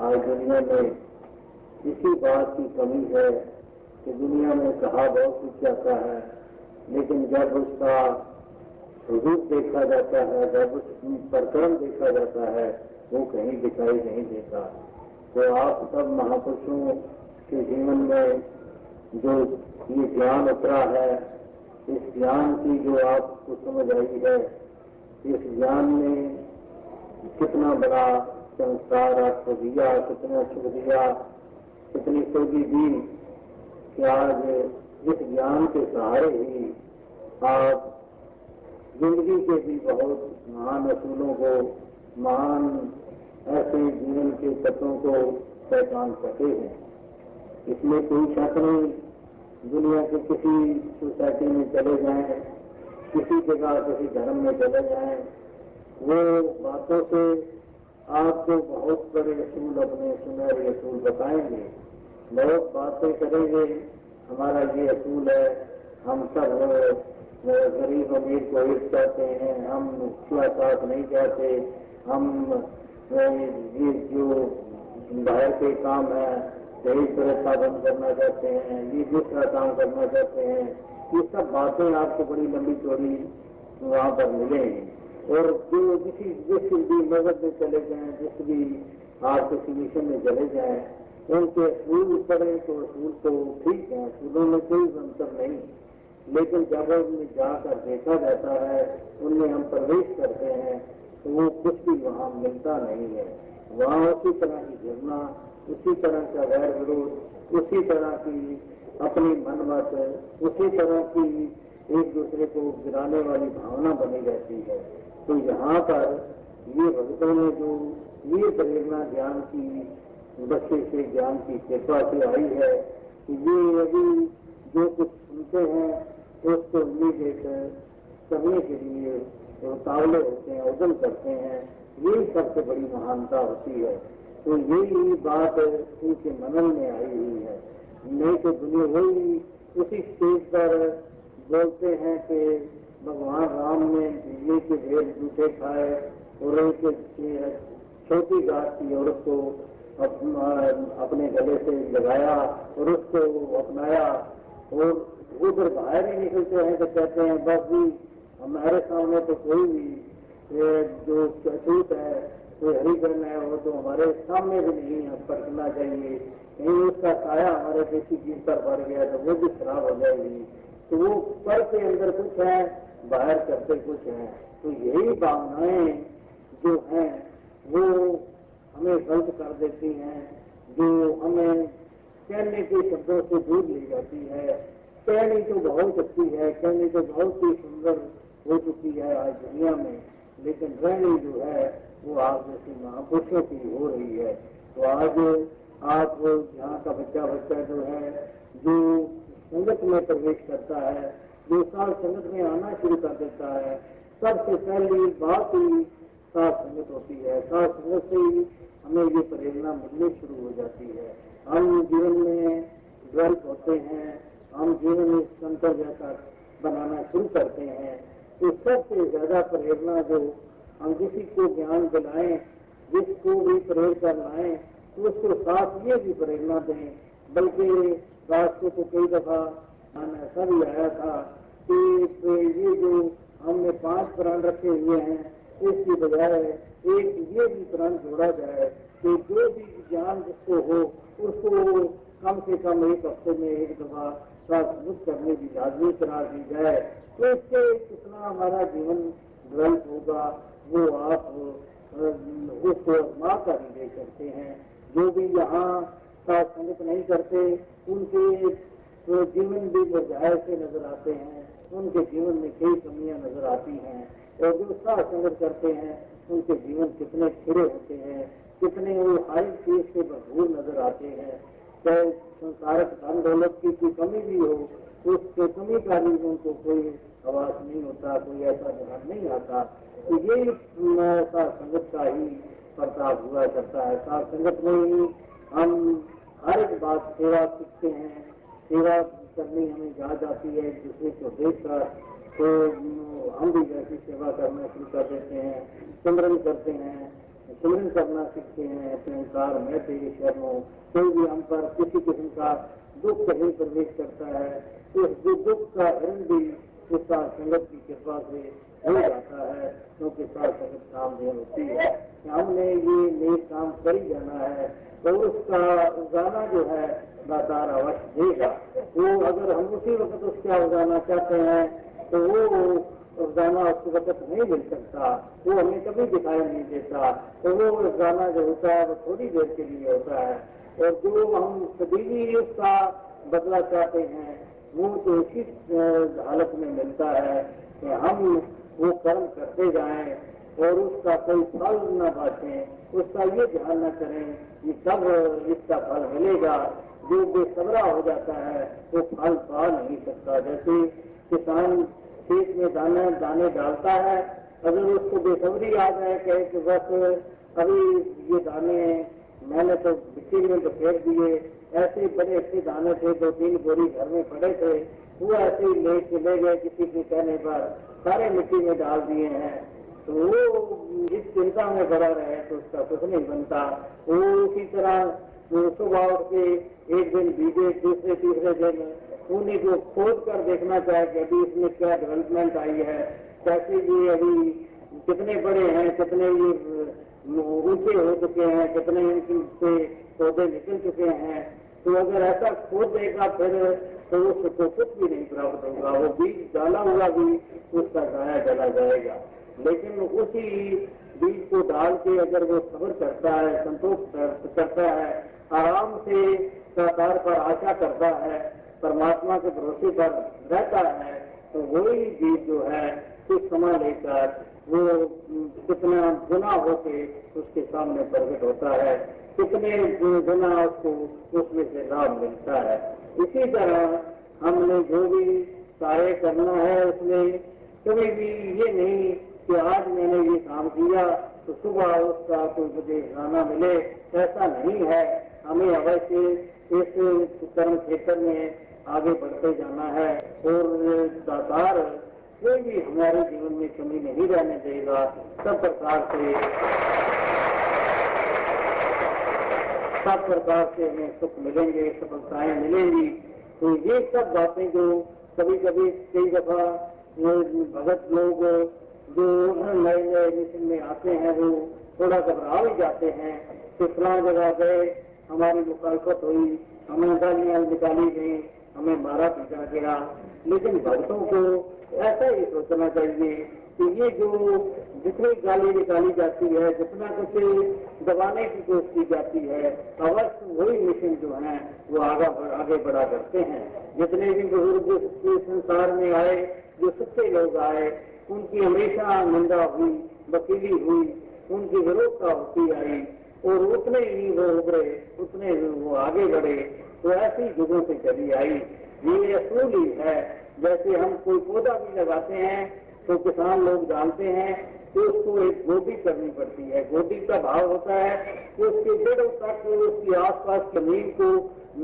आज दुनिया में इसी बात की कमी है कि दुनिया में कहा बहुत कुछ जाता है, लेकिन जब उसका रूप देखा जाता है, जब उसकी प्रकरण देखा जाता है, वो कहीं दिखाई नहीं देता। तो आप सब महापुरुषों के जीवन में जो ये ज्ञान उतरा है, इस ज्ञान की जो आपको समझ आई है, इस ज्ञान में कितना बड़ा संस्कार आपको दिया कितना सुख दिया कितनी सोगी दी कि आज इस ज्ञान के सहारे ही आप ज़िंदगी के भी बहुत महान असूलों को, महान ऐसे जीवन के तत्वों को पहचान सके हैं। इसमें कोई शक नहीं, दुनिया के किसी सोसाइटी में चले जाएँ, किसी जगह, किसी धर्म में चले जाएँ, वो बातों से आपको बहुत बड़े असूल अपने सुनहरे असूल बताएँगे। बहुत बातें करेंगे। हमारा ये असूल है, हम सब गरीब अमीर को एक चाहते हैं, हम साथ नहीं चाहते, हम, ये जो बाहर के काम है दहेज प्रथा बंद करना चाहते हैं, ये दूसरा काम करना चाहते हैं, ये सब बातें आपको बड़ी लंबी चौड़ी वहाँ पर मिलेंगी। और जो जिस जिस भी मज़हब में चले जाएँ, जिस भी किसी मिशन में चले जाएँ, उनके असूल करें तो असूल तो ठीक है, असूलों में कोई अंतर नहीं। लेकिन जब उनमें जाकर देखा जाता है उनमें हम प्रवेश करते हैं तो वो कुछ भी वहाँ मिलता नहीं है। वहाँ उसी तरह की घृणा, उसी तरह का गैर विरोध, उसी तरह की अपनी मनमत उसी तरह की एक दूसरे को गिराने वाली भावना बनी रहती है। तो यहाँ पर ये भक्तों ने जो ये प्रेरणा ज्ञान की, बच्चे से ज्ञान की कृपा से आई है ये यदि जो कुछ सुनते हैं उसको इमीडिएट करने के लिए उतावले होते हैं, उदम करते हैं। यही सबसे बड़ी महानता होती है। तो यही बात उनके मनन में आई हुई है। नहीं तो दुनिया वही उसी स्टेज पर बोलते हैं कि भगवान राम ने बिजली के ढेर जूठे खाए और छोटी घाट की औरत को अपने गले से लगाया और उसको अपनाया। और उधर बाहर ही निकलते हैं तो कहते हैं, बस भी हमारे सामने तो कोई भी जो छूट है, कोई हरिकरण है, वो तो हमारे सामने भी नहीं पड़ना चाहिए। कहीं उसका साया हमारे किसी चीज़ पर पड़ गया तो वो भी खराब हो जाएगी। तो वो पर के अंदर कुछ है बाहर करते कुछ है तो यही भावनाएँ जो हैं, वो हमें गलत कर देती हैं, जो हमें कहने के शब्दों से दूर ले जाती है। कहनी तो बहुत अच्छी है, कहनी तो बहुत ही सुंदर हो चुकी है आज दुनिया में, लेकिन रहनी जो है, वो आप जैसे महापुरुषों की हो रही है। तो आज आप यहाँ का बच्चा बच्चा जो है, जो संगत में प्रवेश करता है साल संगत में आना शुरू कर देता है। सबसे पहली बात ही सात संगत होती है। सात संगत से ही हमें ये प्रेरणा मिलनी शुरू हो जाती है। हम जीवन में ग्रंथ होते हैं, हम जीवन में संतर जैसा बनाना शुरू करते हैं। तो सबसे ज़्यादा प्रेरणा जो हम किसी को ज्ञान दिलाएँ, जिसको भी प्रेर कर लाएँ तो उसको साथ ये भी प्रेरणा दें। बल्कि रास्ते को कई दफ़ा ऐसा भी आया था कि ये जो हमने पाँच प्राण रखे हुए हैं, इसकी बजाय एक ये भी प्राण जोड़ा जाए कि जो भी ज्ञान जिसको हो, उसको कम से कम एक हफ़्ते में एक दफ़ा मुक्त करने की लाजमी करार दी जाए। तो इससे कितना हमारा जीवन ग्रंथ होगा, वो आप उसको आजमा कर ले सकते हैं। जो भी यहाँ साथ संगत नहीं करते, उनके तो जीवन भी मुरझाए से नज़र आते हैं, उनके जीवन में कई कमियाँ नज़र आती हैं। और जो साथ संगत करते हैं, उनके जीवन कितने खिरे होते हैं, कितने वो हर चीज़ से भरपूर नज़र आते हैं। चाहे संसारक धन दौलत की कोई कमी भी हो उसके कमी का भी उनको कोई आवाज़ नहीं होता, कोई ऐसा ध्यान नहीं आता। तो ये संगत का ही प्रताप हुआ करता है। संगत में ही हम हर एक बात सेवा सीखते हैं सेवा करनी हमें याद आती है एक दूसरे को देखकर तो हम भी जैसी सेवा करना शुरू कर देते हैं सिमरन करते हैं सुमिरन करना सीखते हैं, अपने अहंकार मैं तेरे शरणों कोई भी हम पर किसी किस्म का दुख कहीं प्रवेश करता है तो उस दुख का हरण भी उसका संगत की कृपा से हो जाता है क्योंकि साथ संगत काम नहीं होती है। हमने ये नेक काम कर ही जाना है तो उसका उजाना जो है दातार अवश्य देगा। वो अगर हम उसी वक्त उसका उजाना चाहते हैं तो वो रोज़ाना उस वक्त नहीं मिल सकता। वो हमें कभी दिखाई नहीं देता। तो वो रोज़ाना जो होता है, वो थोड़ी देर के लिए होता है। और जो हम सदी उसका बदला चाहते हैं, वो तो इसी हालत में मिलता है कि हम वो कर्म करते जाएँ और उसका कोई फल न बांटें, उसका ये ध्यान न करें कि कब इसका फल मिलेगा। जो बेसबरा हो जाता है, वो फल पा नहीं सकता। जैसे किसान खेत में दाने दाने डालता है, अगर उसको बेसब्री आ जाए कहे कि बस अभी ये दाने मैंने तो मिट्टी में बखेर दिए, ऐसे बड़े अच्छे दाने थे दो तीन बोरी घर में पड़े थे वो ऐसे ही ले चले गए किसी के कहने पर, सारे मिट्टी में डाल दिए हैं। तो वो जिस चिंता में बड़ा रहे तो उसका कुछ नहीं बनता। वो उसी तरह सुबह उठ के एक दिन बीजे दूसरे तीसरे दिन उन्हीं को खोद कर देखना चाहे कि अभी इसमें क्या डेवलपमेंट आई है। कैसे ये अभी कितने बड़े हैं, कितने ये ऊँचे हो चुके हैं, कितने इनसे पौधे निकल चुके हैं। तो अगर ऐसा खोद देगा फिर तो उसको कुछ भी नहीं प्राप्त होगा। वो बीज डाला हुआ भी उसका गाया डाला जाएगा। लेकिन उसी बीज को डाल के अगर वो सबर करता है, संतोष करता है, आराम से सरकार पर आशा करता है, परमात्मा के भरोसे पर रहता है तो वही बीज जो है कुछ समय लेकर वो कितना गुना होके उसके सामने प्रकट होता है। कितने गुना उसको, उसमें से लाभ मिलता है। इसी तरह हमने जो भी कार्य करना है उसमें, कभी भी ये नहीं कि आज मैंने ये काम किया तो सुबह उसका कोई मुझे गाना मिले, ऐसा नहीं है। हमें अवश्य इस कर्म क्षेत्र में आगे बढ़ते जाना है। और दातार कोई भी हमारे जीवन में कमी नहीं रहने देगा। सब प्रकार से सब प्रकार से हमें सुख मिलेंगे सफलताएँ मिलेंगी। तो ये सब बातें जो कभी कभी कई दफ़ा भगत लोग जो नए नए मिशन में आते हैं, वो थोड़ा घबरा भी जाते हैं कि फला जगह गए हमारी मुखालफत हुई, हमें गालियाँ निकाली गई हमें मारा पीटा गया। लेकिन भक्तों को ऐसा ही सोचना चाहिए कि ये जो जितनी गाली निकाली जाती है, जितना कुछ दबाने की कोशिश की जाती है, अवश्य वही मिशन जो है, वो आगा आगे बढ़ा करते हैं। जितने भी बुज़ुर्ग संसार में आए, जो सच्चे लोग आए, उनकी हमेशा निंदा हुई, वकीली हुई, उनकी विरोधता होती आई, और उतने ही वो उभरे, उतने ही वो आगे बढ़े तो ऐसी युगों से चली आई। ये असूल ही। जैसे हम कोई पौधा भी लगाते हैं तो किसान लोग जानते हैं कि उसको एक गोदी करनी पड़ती है। गोदी का भाव होता है कि उसके जड़ों तक उसकी आसपास ज़मीन को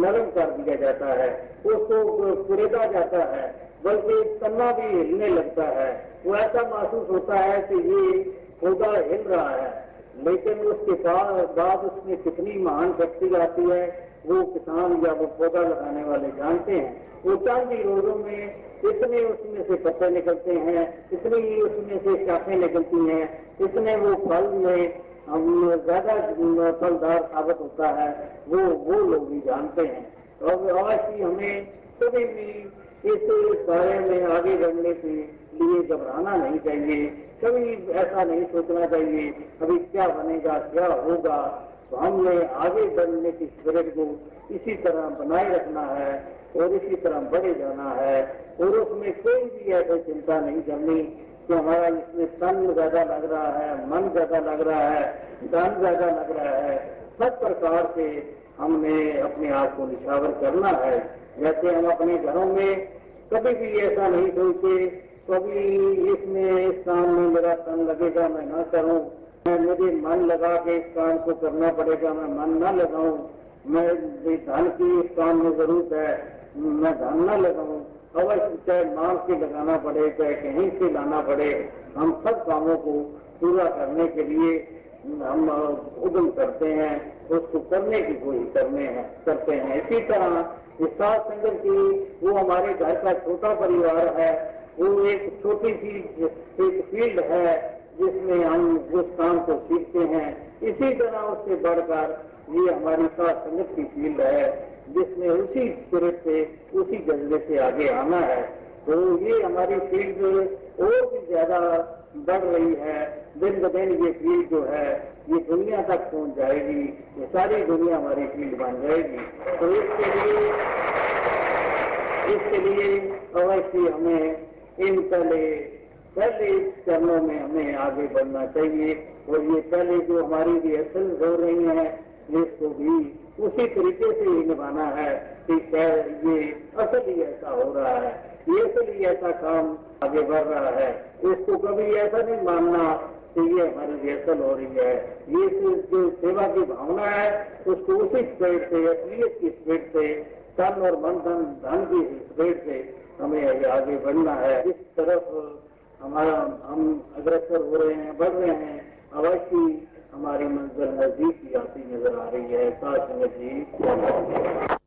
नरम कर दिया जाता है। उसको कुरेदा जाता है, बल्कि तन्ना भी हिलने लगता है। वो ऐसा महसूस होता है कि ये पौधा हिल रहा है। लेकिन उसके बाद उसमें कितनी महान शक्ति आती है वो किसान या वो पौधा लगाने वाले जानते हैं। वो चंद ही रोजों में इतने उसमें से पत्ते निकलते हैं, इतनी ही उसमें से शाखें निकलती हैं, इतने वो फल में ज़्यादा फलदार साबित होता है, वो वो लोग भी जानते हैं। और अवश्य हमें कभी भी इस कार्य में आगे बढ़ने के लिए घबराना नहीं चाहिए, कभी ऐसा नहीं सोचना चाहिए, अभी क्या बनेगा, क्या होगा तो हमने आगे बढ़ने की स्पिरिट को इसी तरह बनाए रखना है और इसी तरह बढ़े जाना है। और उसमें कोई भी ऐसी चिंता नहीं करनी कि हमारा इसमें तन ज़्यादा लग रहा है, मन ज़्यादा लग रहा है धन ज़्यादा लग रहा है। सब प्रकार से हमने अपने आप को निशावर करना है। जैसे हम अपने घरों में कभी भी ऐसा नहीं सोचते, कभी इसमें इस काम में मेरा तन लगेगा, मैं न करूँ। मुझे मन लगा के इस काम को करना पड़ेगा, मैं मन न लगाऊँ, मैं धन की इस काम में ज़रूरत है, मैं धन न लगाऊँ। अवश्य चाहे मांग से लगाना पड़े, चाहे कहीं से लाना पड़े, हम सब कामों को पूरा करने के लिए हम उद्यम करते हैं, उसको करने की कोशिश करने हैं, करते हैं। इसी तरह सात संगत की, वो हमारे घर का छोटा परिवार है, वो एक छोटी सी एक फ़ील्ड है जिसमें हम काम को सीखते हैं, इसी तरह उससे बढ़कर ये हमारी संगत की फ़ील्ड है जिसमें उसी स्पिरिट से, उसी जज्बे से आगे आना है। तो ये हमारी फ़ील्ड और भी ज़्यादा बढ़ रही है। दिन ब दिन ये फ़ील्ड जो है, ये दुनिया तक पहुँच जाएगी। ये सारी दुनिया हमारी फ़ील्ड बन जाएगी। तो इसके लिए इसके लिए अवश्य हमें इन पहले पहले चरणों में हमें आगे बढ़ना चाहिए और ये पहले जो हमारी रिहर्सल हो रही है इसको भी उसी तरीके से ही निभाना है कि ये असल ही ऐसा हो रहा है, ये असल ही ऐसा काम आगे बढ़ रहा है। इसको कभी ऐसा नहीं मानना कि ये हमारी रिहर्सल हो रही है। ये जो सेवा की भावना है, उसको उसी स्पीड से असलियत की स्पीड से, तन और मन धन धन की स्पीड से हमें आगे बढ़ना है। इस तरफ़ हमारा हम अग्रसर हो रहे हैं, बढ़ रहे हैं, अवश्य हमारी मंजिल नज़दीक आती नज़र आ रही है। साथ में जी